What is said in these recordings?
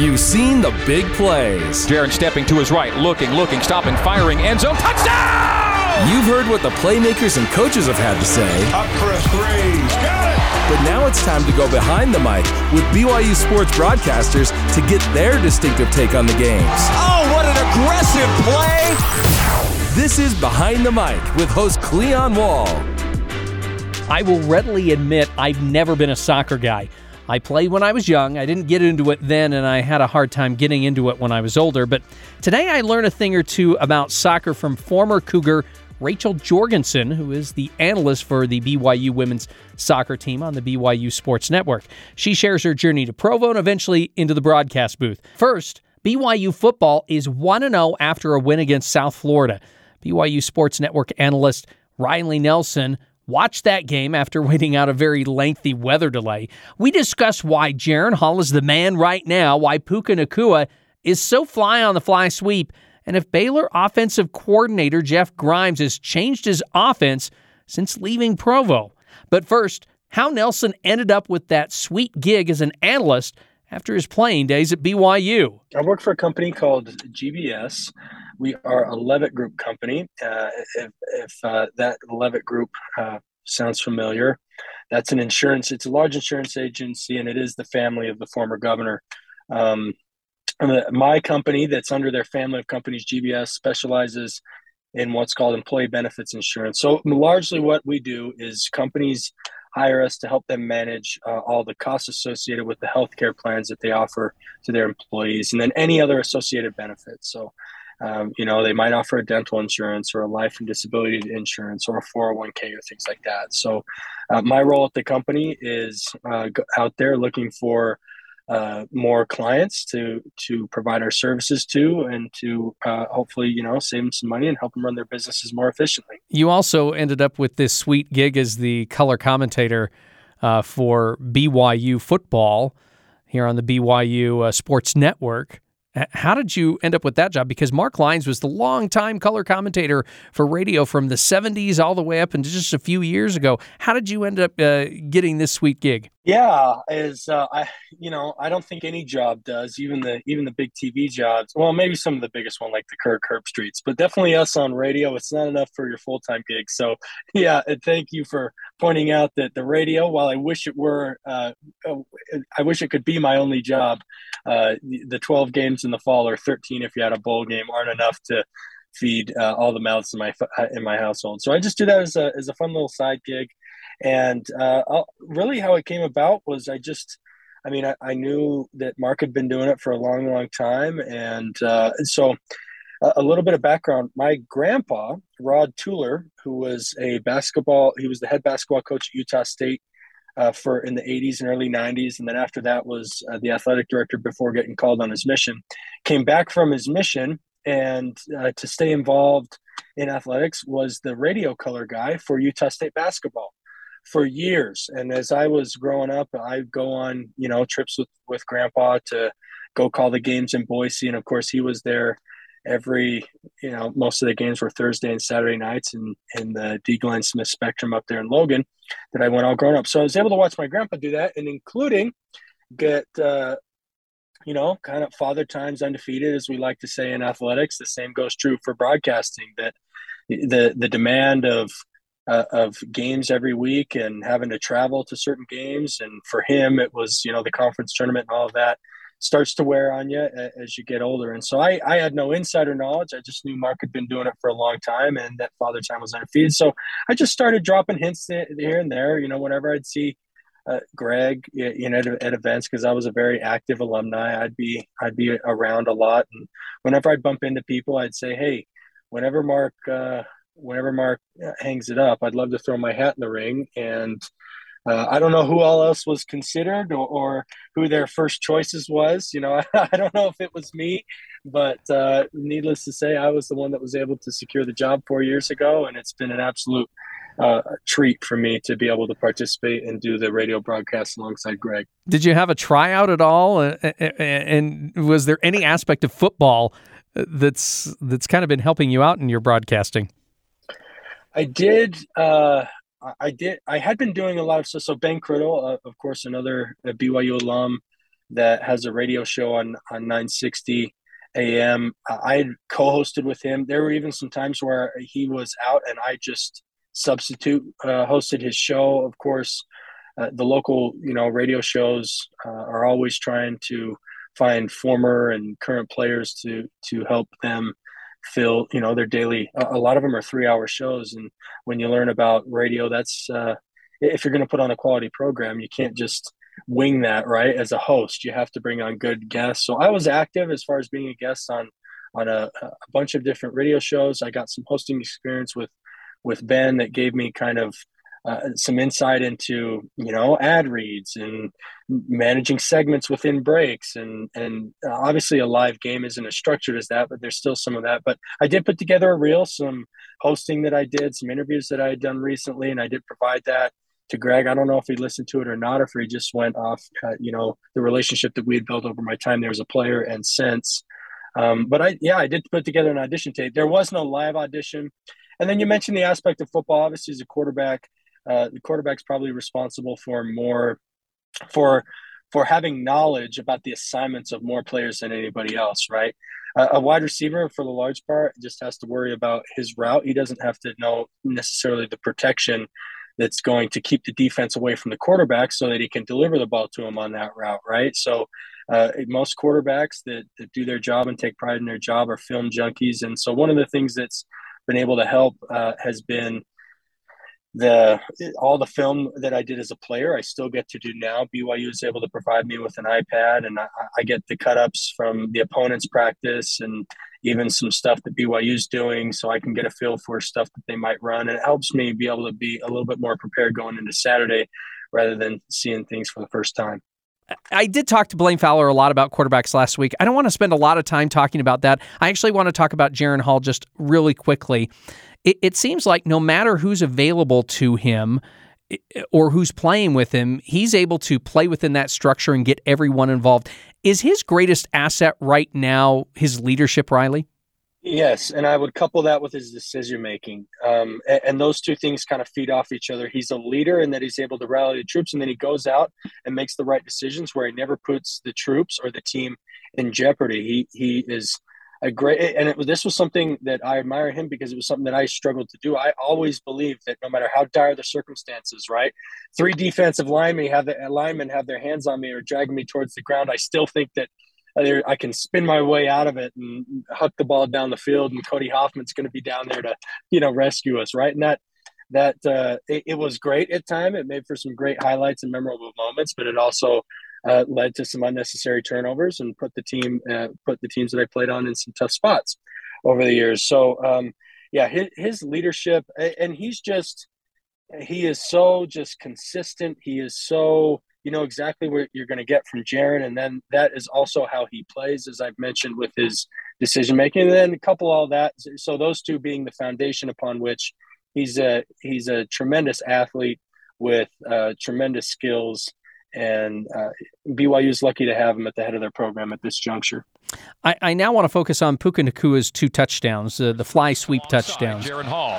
You've seen the big plays. Jaren stepping to his right, looking, looking, stopping, firing, end zone, touchdown! You've heard what the playmakers and coaches have had to say. Up for a three. Got it! But now it's time to go behind the mic with BYU sports broadcasters to get their distinctive take on the games. Oh, what an aggressive play! This is Behind the Mic with host Cleon Wall. I will readily admit I've never been a soccer guy. I played when I was young. I didn't get into it then, and I had a hard time getting into it when I was older. But today I learned a thing or two about soccer from former Cougar Rachel Jorgensen, who is the analyst for the BYU women's soccer team on the BYU Sports Network. She shares her journey to Provo and eventually into the broadcast booth. First, BYU football is 1 0 after a win against South Florida. BYU Sports Network analyst Riley Nelson watched that game after waiting out a very lengthy weather delay. We discuss why Jaren Hall is the man right now, why Puka Nacua is so fly on the fly sweep, and if Baylor offensive coordinator Jeff Grimes has changed his offense since leaving Provo. But first, how Nelson ended up with that sweet gig as an analyst after his playing days at BYU. I work for a company called GBS. We are a Leavitt Group company. Uh, if, if uh, that Leavitt Group uh, sounds familiar, that's an insurance. It's a large insurance agency, and it is the family of the former governor. Um, my company, that's under their family of companies, GBS, specializes in what's called employee benefits insurance. So largely, what we do is companies hire us to help them manage uh, all the costs associated with the healthcare plans that they offer to their employees, and then any other associated benefits. So, um, you know, they might offer a dental insurance or a life and disability insurance or a 401k or things like that. So, uh, my role at the company is uh, out there looking for uh, more clients to to provide our services to and to uh, hopefully you know save them some money and help them run their businesses more efficiently. You also ended up with this sweet gig as the color commentator uh, for BYU football here on the BYU uh, Sports Network. How did you end up with that job? Because Mark Lyons was the longtime color commentator for radio from the 70s all the way up into just a few years ago. How did you end up uh, getting this sweet gig? Yeah, is uh, I you know I don't think any job does even the even the big TV jobs. Well, maybe some of the biggest one like the Kirk Herbstreits, but definitely us on radio. It's not enough for your full time gig. So yeah, thank you for pointing out that the radio. While I wish it were, uh, oh, I wish it could be my only job. Uh, the twelve games in the fall or thirteen if you had a bowl game aren't enough to feed uh, all the mouths in my in my household. So I just do that as a as a fun little side gig. And uh, really, how it came about was I just, I mean, I, I, knew that Mark had been doing it for a long, long time. And uh, so, a little bit of background my grandpa, Rod Tueller, who was a basketball, he was the head basketball coach at Utah State. Uh, for in the 80s and early 90s and then after that was uh, the athletic director before getting called on his mission came back from his mission and uh, to stay involved in athletics was the radio color guy for utah state basketball for years. And as I was growing up, I'd go on, you know, trips with, with grandpa to go call the games in Boise. And of course, he was there every, you know, most of the games were Thursday and Saturday nights in, in the Dee Glen Smith Spectrum up there in Logan that I went all grown up. So I was able to watch my grandpa do that and including get, uh, you know, kind of father times undefeated, as we like to say in athletics. The same goes true for broadcasting that the the demand of uh, of games every week and having to travel to certain games. And for him, it was, you know, the conference tournament and all of that starts to wear on you as you get older. And so I, I had no insider knowledge. I just knew Mark had been doing it for a long time and that Father Time was undefeated. So I just started dropping hints here and there, you know, whenever I'd see uh, Greg, you know, at, at events because I was a very active alumni. I'd be I'd be around a lot, and whenever I'd bump into people, I'd say, "Hey, whenever Mark uh, whenever Mark uh, hangs it up, I'd love to throw my hat in the ring. And uh, I don't know who all else was considered or, or, who their first choices was. You know, I, I don't know if it was me, but uh, needless to say, I was the one that was able to secure the job four years ago, and it's been an absolute uh, treat for me to be able to participate and do the radio broadcast alongside Greg. Did you have a tryout at all? And was there any aspect of football that's that's kind of been helping you out in your broadcasting? I did. Uh, I did. I had been doing a lot of stuff. So Ben Criddle, uh, of course, another BYU alum, that has a radio show on on 960 AM. I co-hosted with him. There were even some times where he was out and I just substitute uh, hosted his show. Of course, uh, the local you know radio shows uh, are always trying to find former and current players to to help them fill you know their daily. A, lot of them are three hour shows, and when you learn about radio, that's uh, if you're going to put on a quality program, you can't just wing that right as a host. You have to bring on good guests. So I was active as far as being a guest on on a, a bunch of different radio shows. I got some hosting experience with with Ben that gave me kind of uh, some insight into you know ad reads and managing segments within breaks. And and obviously a live game isn't as structured as that but there's still some of that. But i did put together a reel some hosting that i did some interviews that i had done recently and i did provide that to greg. I don't know if he listened to it or not or if he just went off uh, you know the relationship that we had built over my time there as a player and since. Um, but i yeah i did put together an audition tape. There was no live audition. And then you mentioned the aspect of football. Obviously as a quarterback uh, the quarterback's probably responsible for more for for having knowledge about the assignments of more players than anybody else, right? Uh, a wide receiver, for the large part, just has to worry about his route. He doesn't have to know necessarily the protection that's going to keep the defense away from the quarterback so that he can deliver the ball to him on that route, right? So, uh, most quarterbacks that, that do their job and take pride in their job are film junkies. And so, one of the things that's been able to help uh, has been the all the film that I did as a player, I still get to do now. BYU is able to provide me with an iPad, and I, I get the cut ups from the opponent's practice and even some stuff that BYU is doing, so I can get a feel for stuff that they might run, and it helps me be able to be a little bit more prepared going into Saturday, rather than seeing things for the first time. I did talk to Blaine Fowler a lot about quarterbacks last week. I don't want to spend a lot of time talking about that. I actually want to talk about Jaren Hall just really quickly it, it seems like no matter who's available to him or who's playing with him, he's able to play within that structure and get everyone involved. Is his greatest asset right now his leadership, Riley? Yes, and I would couple that with his decision making, um, and, and, those two things kind of feed off each other. He's a leader, in that he's able to rally the troops, and then he goes out and makes the right decisions, where he never puts the troops or the team in jeopardy. He he is a great and it, this was something that I admire him because it was something that I struggled to do. I always believed that no matter how dire the circumstances, right, three defensive linemen have the linemen have their hands on me or dragging me towards the ground. I still think that I can spin my way out of it and huck the ball down the field, and Cody Hoffman's going to be down there to you know rescue us, right? And that that uh, it, it was great at time. It made for some great highlights and memorable moments, but it also uh, led to some unnecessary turnovers and put the team uh, put the teams that I played on in some tough spots over the years. So um, yeah, his, his leadership and he's just he is so just consistent. He is so you know exactly what you're going to get from Jaren, and then that is also how he plays, as I've mentioned with his decision making. And then couple all that, so those two being the foundation upon which he's a he's a tremendous athlete with uh, tremendous skills and uh, BYU is lucky to have him at the head of their program at this juncture. I, I now want to focus on Puka Nacua's two touchdowns, uh, the fly sweep touchdowns. Jaren Hall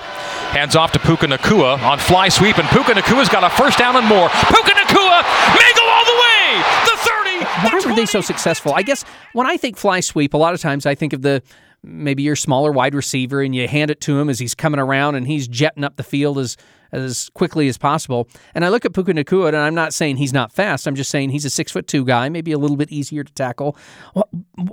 hands off to Puka Nacua on fly sweep, and Puka Nacua's got a first down and more. Puka Nacua, may go all the way. The 30. Why were they so successful? I guess when I think fly sweep, a lot of times I think of the maybe your smaller wide receiver and you hand it to him as he's coming around and he's jetting up the field as as quickly as possible. And I look at Puka Nacua, and I'm not saying he's not fast. I'm just saying he's a six foot two guy, maybe a little bit easier to tackle.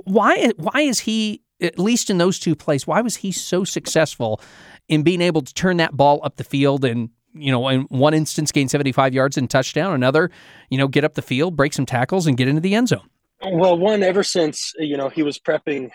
Why why is he at least in those two plays? Why was he so successful in being able to turn that ball up the field and you know, in one instance, gain 75 yards and touchdown. Another, you know, get up the field, break some tackles, and get into the end zone. Well, one ever since you know he was prepping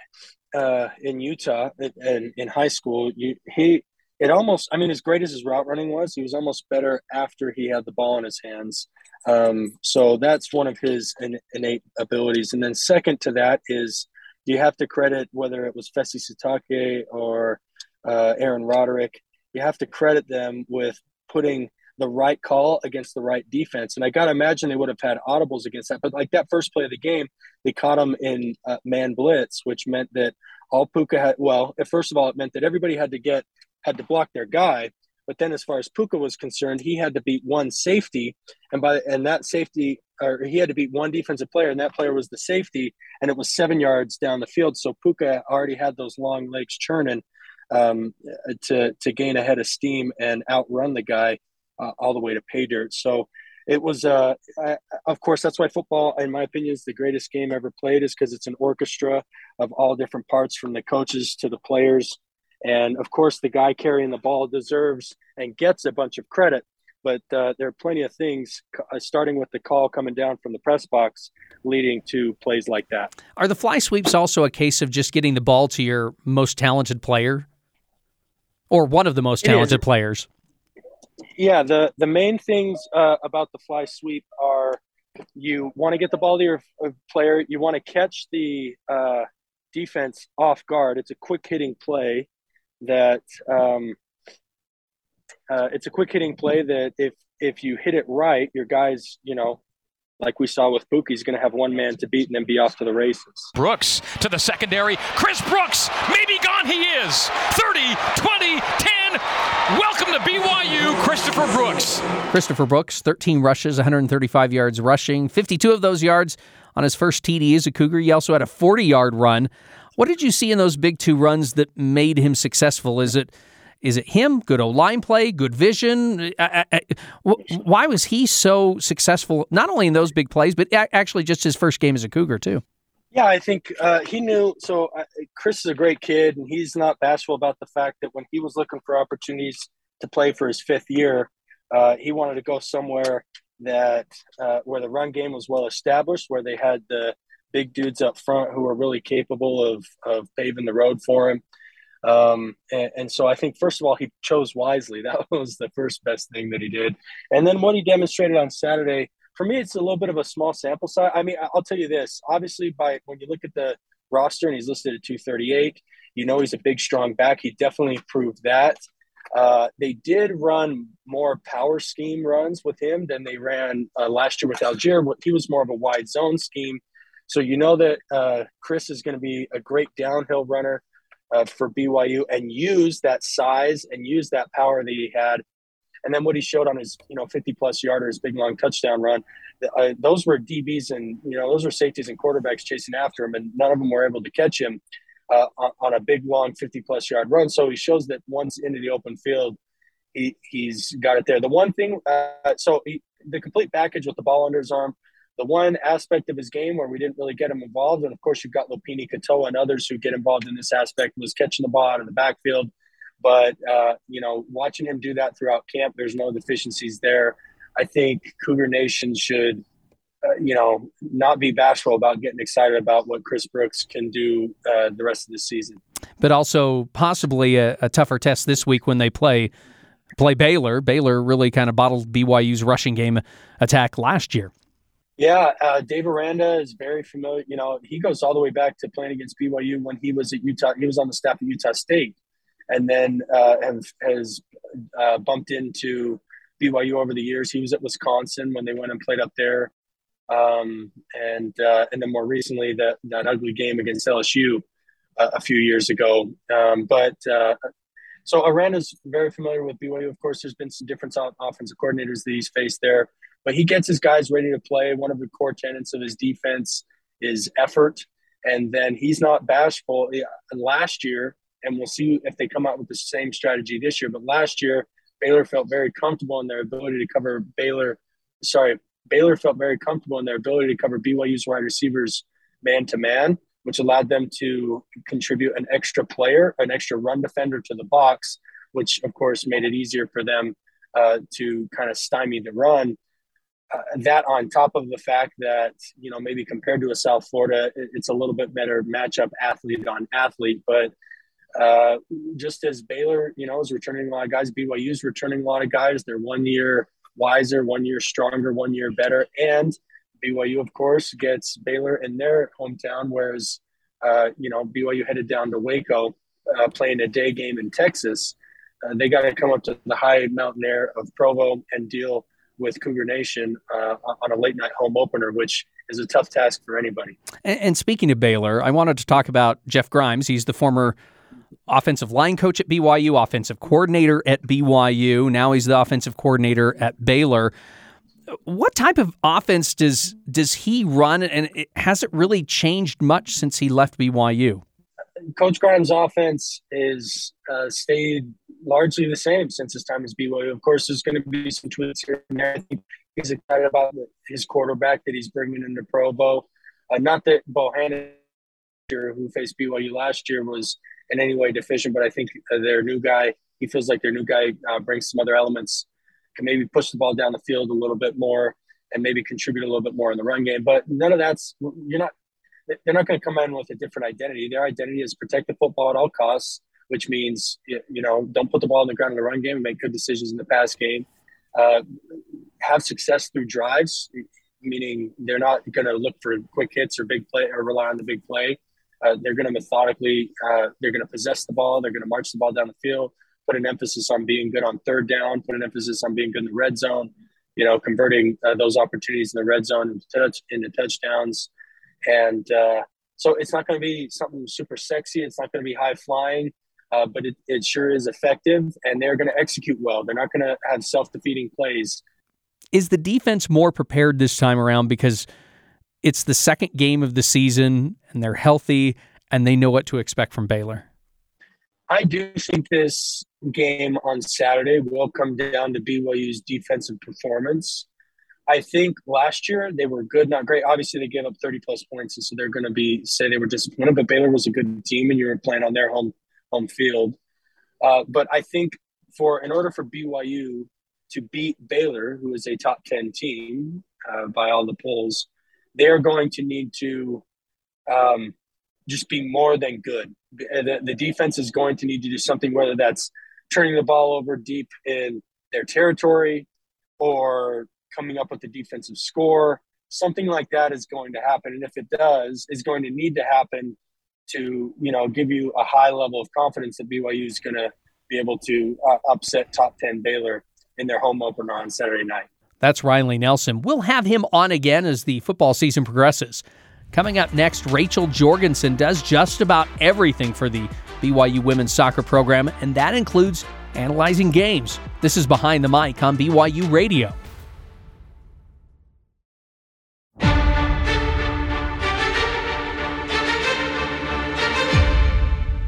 uh, in Utah and in high school, you, he it almost I mean as great as his route running was, he was almost better after he had the ball in his hands. Um, so that's one of his innate abilities. And then second to that is you have to credit whether it was Fesi Sitake or uh, Aaron Roderick, you have to credit them with putting the right call against the right defense. And I got to imagine they would have had audibles against that. But like that first play of the game, they caught him in uh, man blitz, which meant that all Puka had, well, first of all, it meant that everybody had to get had to block their guy, But then, as far as Puka was concerned, he had to beat one safety, and by and that safety, or he had to beat one defensive player, and that player was the safety, and it was seven yards down the field. So Puka already had those long legs churning um, to to gain a head of steam and outrun the guy uh, all the way to pay dirt. So it was, uh, I, of course, that's why football, in my opinion, is the greatest game ever played, is because it's an orchestra of all different parts, from the coaches to the players and of course, the guy carrying the ball deserves and gets a bunch of credit. But uh, there are plenty of things, uh, starting with the call coming down from the press box, leading to plays like that. Are the fly sweeps also a case of just getting the ball to your most talented player, or one of the most talented players? Yeah, the the main things uh, about the fly sweep are you want to get the ball to your uh, player, you want to catch the uh, defense off guard. It's a quick hitting play that um, uh, it's a quick hitting play that if if you hit it right, your guys, you know, like we saw with Pookie, he's going to have one man to beat and then be off to the races. Brooks to the secondary. Chris Brooks, maybe gone he is. 30, 20, 10. Welcome to BYU, Christopher Brooks. Christopher Brooks, 13 rushes, 135 yards rushing, 52 of those yards on his first TD as a Cougar. He also had a 40 yard run what did you see in those big two runs that made him successful? Is it is it him? Good O line play, good vision. Why was he so successful? Not only in those big plays, but actually just his first game as a Cougar too. Yeah, I think uh, he knew. So uh, Chris is a great kid, and he's not bashful about the fact that when he was looking for opportunities to play for his fifth year, uh, he wanted to go somewhere that uh, where the run game was well established, where they had the big dudes up front who were really capable of of paving the road for him. Um, and, and, so I think first of all he chose wisely. That was the first best thing that he did. And then what he demonstrated on Saturday, for me, it's a little bit of a small sample size. I mean, I'll tell you this. Obviously, by when you look at the roster and he's listed at 238, you know he's a big, strong back. He definitely proved that. Uh, they did run more power scheme runs with him than they ran uh, last year with Allgeier. He was more of a wide zone scheme so you know that uh, Chris is going to be a great downhill runner uh, for BYU and use that size and use that power that he had. And then what he showed on his, you know, 50 plus yarder, his big long touchdown run, uh, those were DBs and, you know, those were safeties and quarterbacks chasing after him, and none of them were able to catch him uh, on, a big long 50 plus yard run. So he shows that once into the open field, he, he's got it there. The one thing, uh, so he, the complete package with the ball under his arm, the one aspect of his game where we didn't really get him involved, and of course you've got Lopini Katoa and others who get involved in this aspect, was catching the ball out of the backfield. But uh, you know, watching him do that throughout camp, there's no deficiencies there. I think Cougar Nation should, uh, you know, not be bashful about getting excited about what Chris Brooks can do uh, the rest of the season. But also possibly a, a tougher test this week when they play play Baylor. Baylor really kind of bottled BYU's rushing game attack last year. Yeah, uh, Dave Aranda is very familiar. You know, he goes all the way back to playing against BYU when he was at Utah. He was on the staff at Utah State, and then uh, have, has uh, bumped into BYU over the years. He was at Wisconsin when they went and played up there, um, and uh, and then more recently that that ugly game against LSU uh, a few years ago. Um, but uh, so Aranda's very familiar with BYU. Of course, there's been some different offensive coordinators that he's faced there but he gets his guys ready to play. One of the core tenets of his defense is effort, and then he's not bashful. Last year, and we'll see if they come out with the same strategy this year. But last year, Baylor felt very comfortable in their ability to cover Baylor. Sorry, Baylor felt very comfortable in their ability to cover BYU's wide receivers man to man, which allowed them to contribute an extra player, an extra run defender to the box, which of course made it easier for them uh, to kind of stymie the run uh, that on top of the fact that you know maybe compared to a South Florida, it's a little bit better matchup athlete on athlete. But uh, just as Baylor, you know, is returning a lot of guys, BYU is returning a lot of guys. They're one year wiser, one year stronger, one year better, and BYU, of course, gets Baylor in their hometown, whereas uh, you know BYU headed down to Waco, uh, playing a day game in Texas. Uh, they got to come up to the high mountain air of Provo and deal with Cougar Nation uh, on a late night home opener, which is a tough task for anybody. And, and, speaking of Baylor, I wanted to talk about Jeff Grimes. He's the former offensive line coach at BYU, offensive coordinator at BYU. Now he's the offensive coordinator at Baylor. What type of offense does does he run, and it, has it really changed much since he left BYU? Coach Grimes' offense is uh, stayed largely the same since his time as BYU. Of course, there's going to be some tweaks here and there. I think he's excited about his quarterback that he's bringing into Provo. Uh, not that Bohanon, who faced BYU last year, was in any way deficient, but I think uh, their new guy, he feels like their new guy uh, brings some other elements, can maybe push the ball down the field a little bit more and maybe contribute a little bit more in the run game. But none of that's, you're not, they're not going to come in with a different identity. Their identity is protect the football at all costs, which means, you know, don't put the ball on the ground in the run game and make good decisions in the pass game. Uh, have success through drives, meaning they're not going to look for quick hits or big play or rely on the big play. Uh, they're going to methodically, uh, they're going to possess the ball. They're going to march the ball down the field, put an emphasis on being good on third down, put an emphasis on being good in the red zone, you know, converting uh, those opportunities in the red zone into, touch, into touchdowns. And uh, so it's not going to be something super sexy. It's not going to be high flying, uh, but it, it sure is effective. And they're going to execute well. They're not going to have self defeating plays. Is the defense more prepared this time around because – it's the second game of the season and they're healthy and they know what to expect from Baylor. I do think this game on Saturday will come down to BYU's defensive performance. I think last year they were good, not great. Obviously, they gave up 30 plus points, and so they're going to be say they were disappointed. But Baylor was a good team, and you were playing on their home home field. Uh, but I think for in order for BYU to beat Baylor, who is a top 10 team uh, by all the polls, they're going to need to um, just be more than good. The, the defense is going to need to do something, whether that's turning the ball over deep in their territory or coming up with a defensive score. Something like that is going to happen. And if it does, is going to need to happen to, you know, give you a high level of confidence that BYU is going to be able to uh, upset top 10 Baylor in their home opener on Saturday night. That's Riley Nelson. We'll have him on again as the football season progresses. Coming up next, Rachel Jorgensen does just about everything for the BYU women's soccer program, and that includes analyzing games. This is Behind the Mic on BYU Radio.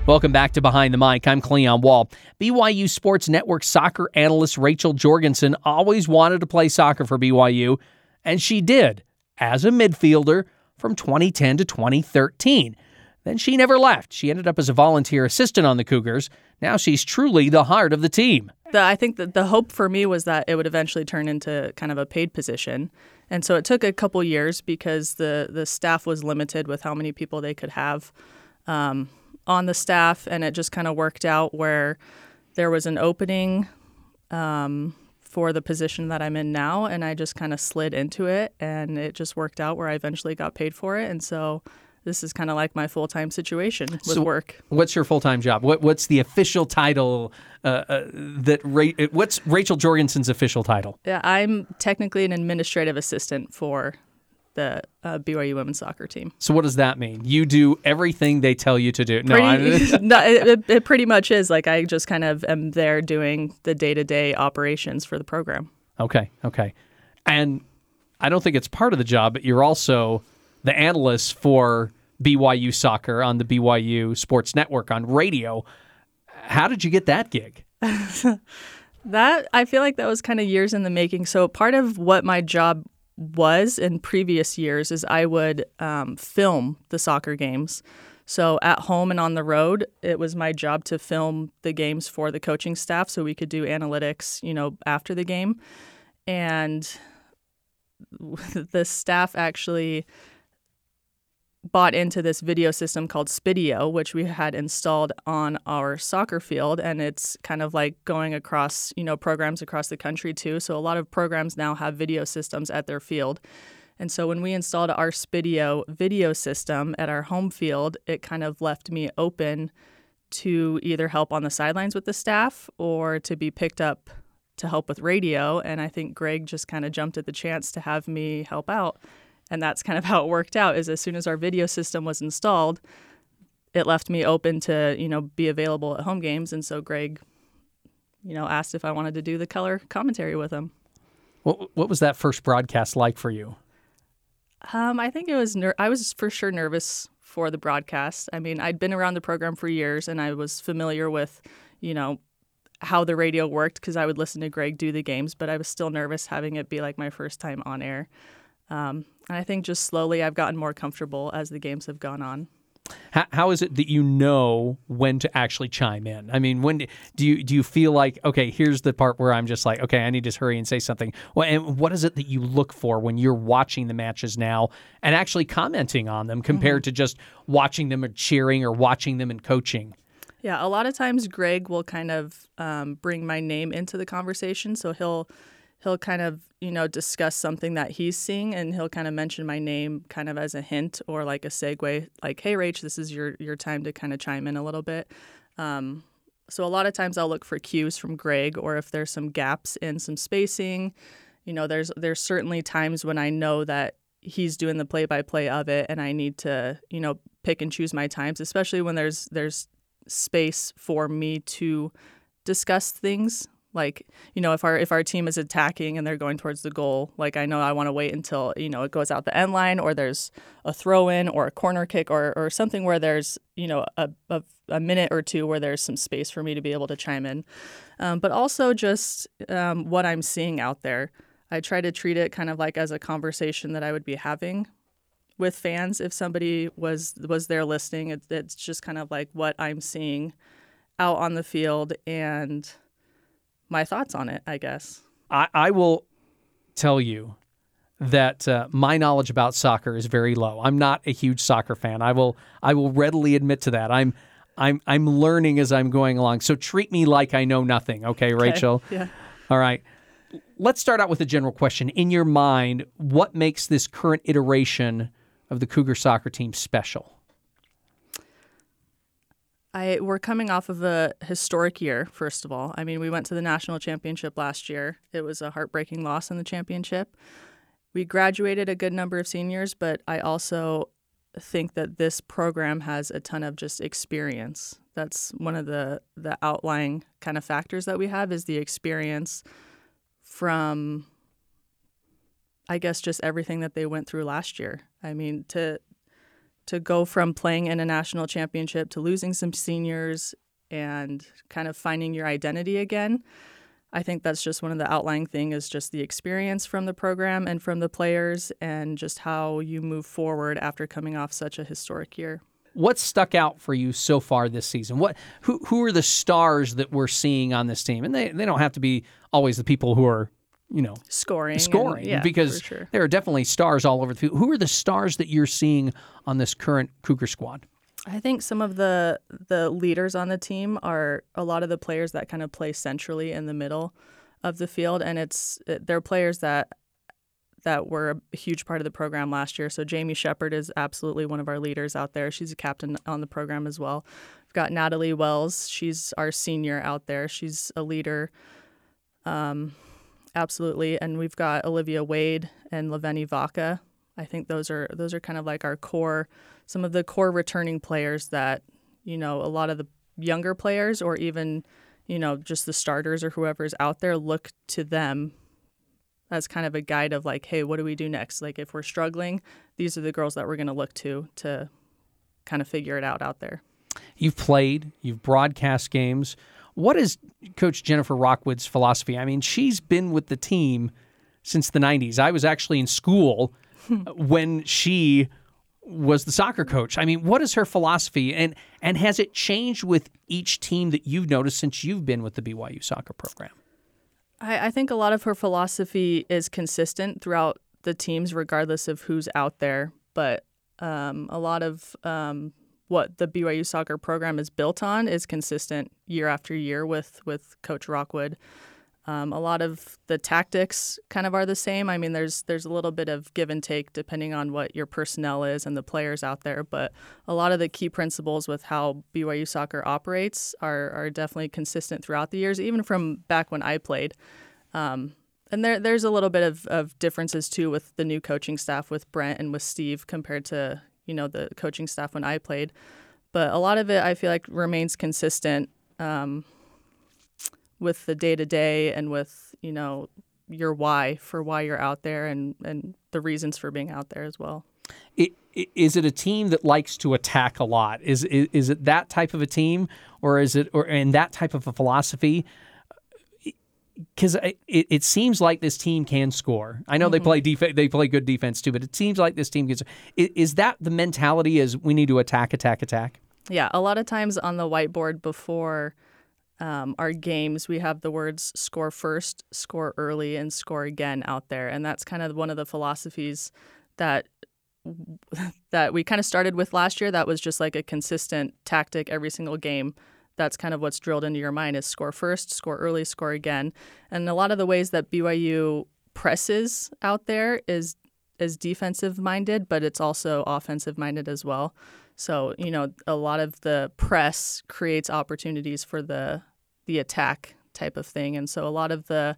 Welcome back to Behind the Mic. I'm Cleon Wall. BYU Sports Network soccer analyst Rachel Jorgensen always wanted to play soccer for BYU, and she did as a midfielder from 2010 to 2013. Then she never left. She ended up as a volunteer assistant on the Cougars. Now she's truly the heart of the team. The, I think that the hope for me was that it would eventually turn into kind of a paid position. And so it took a couple years because the, the staff was limited with how many people they could have. Um, on the staff, and it just kind of worked out where there was an opening um, for the position that I'm in now, and I just kind of slid into it, and it just worked out where I eventually got paid for it, and so this is kind of like my full time situation with so work. What's your full time job? What, what's the official title uh, uh, that Ra- what's Rachel Jorgensen's official title? Yeah, I'm technically an administrative assistant for the uh, BYU women's soccer team. So what does that mean? You do everything they tell you to do. No, pretty, no it, it, pretty much is. Like I just kind of am there doing the day to day operations for the program. Okay, okay, and I don't think it's part of the job, but you're also the analyst for BYU soccer on the BYU Sports Network on radio. How did you get that gig? that I feel like that was kind of years in the making. So part of what my job was in previous years is I would um, film the soccer games. So at home and on the road, it was my job to film the games for the coaching staff so we could do analytics, you know, after the game. And the staff actually bought into this video system called Spiideo, which we had installed on our soccer field, and it's kind of like going across, you know, programs across the country too. So a lot of programs now have video systems at their field. And so when we installed our Spiideo video system at our home field, it kind of left me open to either help on the sidelines with the staff or to be picked up to help with radio. And I think Greg just kind of jumped at the chance to have me help out and that's kind of how it worked out is as soon as our video system was installed it left me open to you know be available at home games, and so Greg, you know, asked if I wanted to do the color commentary with him. What what was that first broadcast like for you? Um, I think it was ner- I was for sure nervous for the broadcast. I mean, I'd been around the program for years, and I was familiar with, you know, how the radio worked because I would listen to Greg do the games, but I was still nervous having it be like my first time on air. Um, and I think just slowly I've gotten more comfortable as the games have gone on. How, how is it that you know when to actually chime in? I mean, when do you do you feel like okay, here's the part where I'm just like, okay, I need to hurry and say something. Well, and what is it that you look for when you're watching the matches now and actually commenting on them compared mm-hmm. to just watching them or cheering or watching them and coaching? Yeah, a lot of times Greg will kind of um, bring my name into the conversation, so he'll he'll kind of you know discuss something that he's seeing and he'll kind of mention my name kind of as a hint or like a segue like hey rach this is your your time to kind of chime in a little bit. Um, so a lot of times i'll look for cues from greg or if there's some gaps in some spacing. You know there's there's certainly times when i know that he's doing the play by play of it and i need to you know pick and choose my times especially when there's there's space for me to discuss things like, you know, if our if our team is attacking and they're going towards the goal, like I know I want to wait until, you know, it goes out the end line or there's a throw in or a corner kick or, or something where there's, you know, a, a, a minute or two where there's some space for me to be able to chime in. Um, but also just um, what I'm seeing out there. I try to treat it kind of like as a conversation that I would be having with fans if somebody was was there listening. It, it's just kind of like what I'm seeing out on the field and my thoughts on it, I guess. I, I will tell you that uh, my knowledge about soccer is very low. I'm not a huge soccer fan. I will I will readily admit to that. I'm I'm I'm learning as I'm going along. So treat me like I know nothing, okay, okay. Rachel? Yeah. All right. Let's start out with a general question. In your mind, what makes this current iteration of the Cougar soccer team special? I we're coming off of a historic year. First of all, I mean, we went to the national championship last year. It was a heartbreaking loss in the championship. We graduated a good number of seniors, but I also think that this program has a ton of just experience. That's one of the the outlying kind of factors that we have is the experience from I guess just everything that they went through last year. I mean, to to go from playing in a national championship to losing some seniors and kind of finding your identity again. I think that's just one of the outlying thing is just the experience from the program and from the players and just how you move forward after coming off such a historic year. What stuck out for you so far this season? What who who are the stars that we're seeing on this team? And they, they don't have to be always the people who are you know scoring scoring and, yeah, because sure. there are definitely stars all over the field. Who are the stars that you're seeing on this current Cougar squad? I think some of the the leaders on the team are a lot of the players that kind of play centrally in the middle of the field, and it's they're players that that were a huge part of the program last year. So Jamie Shepard is absolutely one of our leaders out there. She's a captain on the program as well. We've got Natalie Wells. She's our senior out there. She's a leader. Um, absolutely. And we've got Olivia Wade and Laveni Vaka. I think those are those are kind of like our core, some of the core returning players that you know a lot of the younger players or even you know just the starters or whoever's out there look to them as kind of a guide of like, hey, what do we do next? Like if we're struggling, these are the girls that we're going to look to to kind of figure it out out there. You've played, you've broadcast games. What is Coach Jennifer Rockwood's philosophy? I mean, she's been with the team since the 90s. I was actually in school when she was the soccer coach. I mean, what is her philosophy and and has it changed with each team that you've noticed since you've been with the BYU soccer program? I, I think a lot of her philosophy is consistent throughout the teams, regardless of who's out there. But um, a lot of um, what the BYU soccer program is built on is consistent year after year with with Coach Rockwood. Um, a lot of the tactics kind of are the same. I mean, there's there's a little bit of give and take depending on what your personnel is and the players out there, but a lot of the key principles with how BYU soccer operates are are definitely consistent throughout the years, even from back when I played. Um, and there there's a little bit of, of differences too with the new coaching staff with Brent and with Steve compared to you know the coaching staff when I played. but a lot of it I feel like remains consistent um, with the day to day and with you know your why for why you're out there and and the reasons for being out there as well. It, is it a team that likes to attack a lot? Is, is is it that type of a team, or is it or in that type of a philosophy? Because it, it seems like this team can score. I know mm-hmm. they play def- they play good defense too, but it seems like this team gets. Is that the mentality? Is we need to attack, attack, attack? Yeah, a lot of times on the whiteboard before um, our games, we have the words score first, score early, and score again out there. And that's kind of one of the philosophies that that we kind of started with last year. That was just like a consistent tactic every single game. That's kind of what's drilled into your mind is score first, score early, score again. And a lot of the ways that BYU presses out there is is defensive minded, but it's also offensive minded as well. So, you know, a lot of the press creates opportunities for the the attack type of thing. And so a lot of the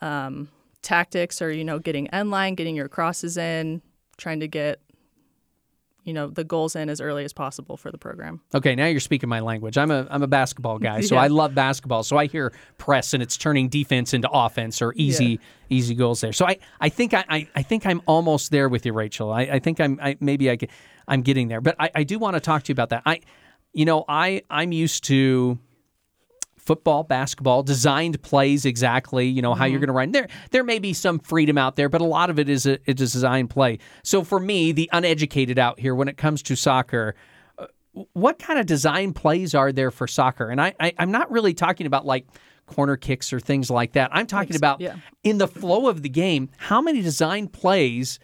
um, tactics are, you know, getting end line, getting your crosses in, trying to get you know the goals in as early as possible for the program. Okay, now you're speaking my language. I'm a I'm a basketball guy, so yeah. I love basketball. So I hear press and it's turning defense into offense or easy yeah. easy goals there. So I, I think I, I, I think I'm almost there with you, Rachel. I, I think I'm I, maybe I I'm getting there, but I, I do want to talk to you about that. I you know I I'm used to football, basketball, designed plays exactly, you know, how mm-hmm. you're going to run. There there may be some freedom out there, but a lot of it is a, a designed play. So for me, the uneducated out here when it comes to soccer, uh, what kind of design plays are there for soccer? And I, I am not really talking about like corner kicks or things like that. I'm talking about yeah. in the flow of the game, how many design plays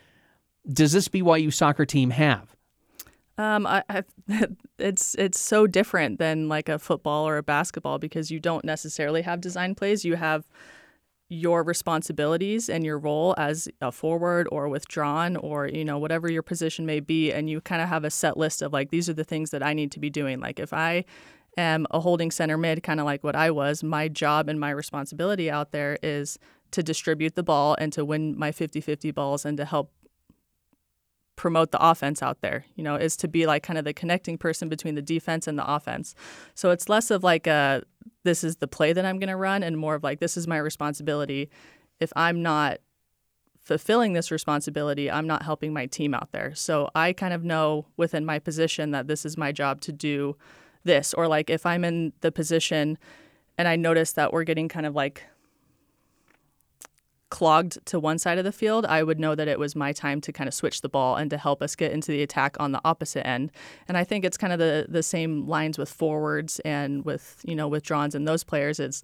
does this BYU soccer team have? Um, I, I, it's it's so different than like a football or a basketball because you don't necessarily have design plays. You have your responsibilities and your role as a forward or withdrawn or you know whatever your position may be, and you kind of have a set list of like these are the things that I need to be doing. Like if I am a holding center mid, kind of like what I was, my job and my responsibility out there is to distribute the ball and to win my 50-50 balls and to help promote the offense out there, you know, is to be like kind of the connecting person between the defense and the offense. So it's less of like a this is the play that I'm going to run and more of like this is my responsibility. If I'm not fulfilling this responsibility, I'm not helping my team out there. So I kind of know within my position that this is my job to do this or like if I'm in the position and I notice that we're getting kind of like clogged to one side of the field, I would know that it was my time to kind of switch the ball and to help us get into the attack on the opposite end. And I think it's kind of the the same lines with forwards and with you know with Johns and those players. It's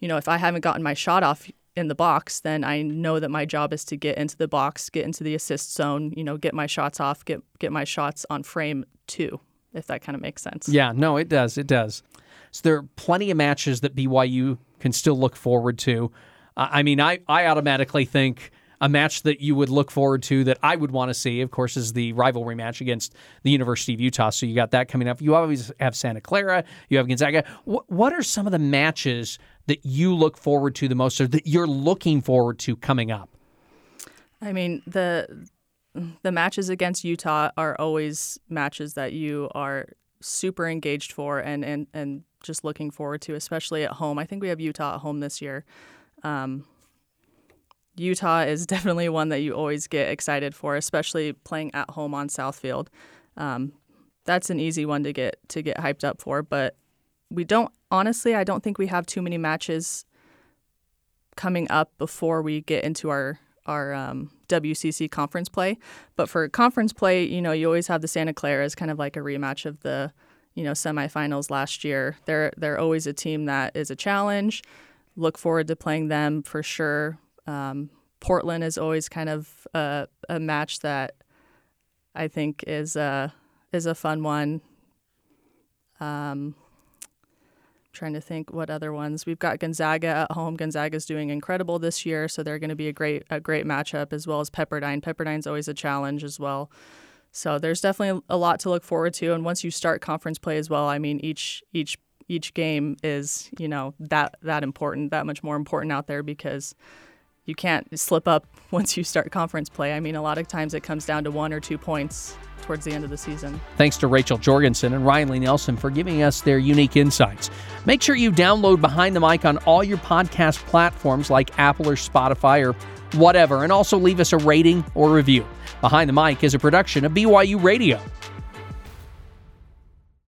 you know if I haven't gotten my shot off in the box, then I know that my job is to get into the box, get into the assist zone, you know, get my shots off, get get my shots on frame too, if that kind of makes sense. Yeah, no, it does. It does. So there are plenty of matches that BYU can still look forward to. I mean, I, I automatically think a match that you would look forward to that I would want to see, of course, is the rivalry match against the University of Utah. So you got that coming up. You always have Santa Clara, you have Gonzaga. What, what are some of the matches that you look forward to the most or that you're looking forward to coming up? I mean, the the matches against Utah are always matches that you are super engaged for and, and, and just looking forward to, especially at home. I think we have Utah at home this year. Um, Utah is definitely one that you always get excited for, especially playing at home on South Field. Um, that's an easy one to get to get hyped up for, but we don't honestly. I don't think we have too many matches coming up before we get into our our um, WCC conference play. But for conference play, you know, you always have the Santa Clara as kind of like a rematch of the you know semifinals last year. They're they're always a team that is a challenge look forward to playing them for sure. Um, Portland is always kind of a, a, match that I think is a is a fun one. Um, trying to think what other ones we've got Gonzaga at home. Gonzaga's doing incredible this year, so they're going to be a great a great matchup as well as Pepperdine. Pepperdine's always a challenge as well. So there's definitely a lot to look forward to. And once you start conference play as well, I mean each each each game is you know that that important that much more important out there because you can't slip up once you start conference play. I mean, a lot of times it comes down to one or two points towards the end of the season. Thanks to Rachel Jorgensen and Riley Nelson for giving us their unique insights. Make sure you download Behind the Mic on all your podcast platforms like Apple or Spotify or whatever, and also leave us a rating or review. Behind the Mic is a production of BYU Radio.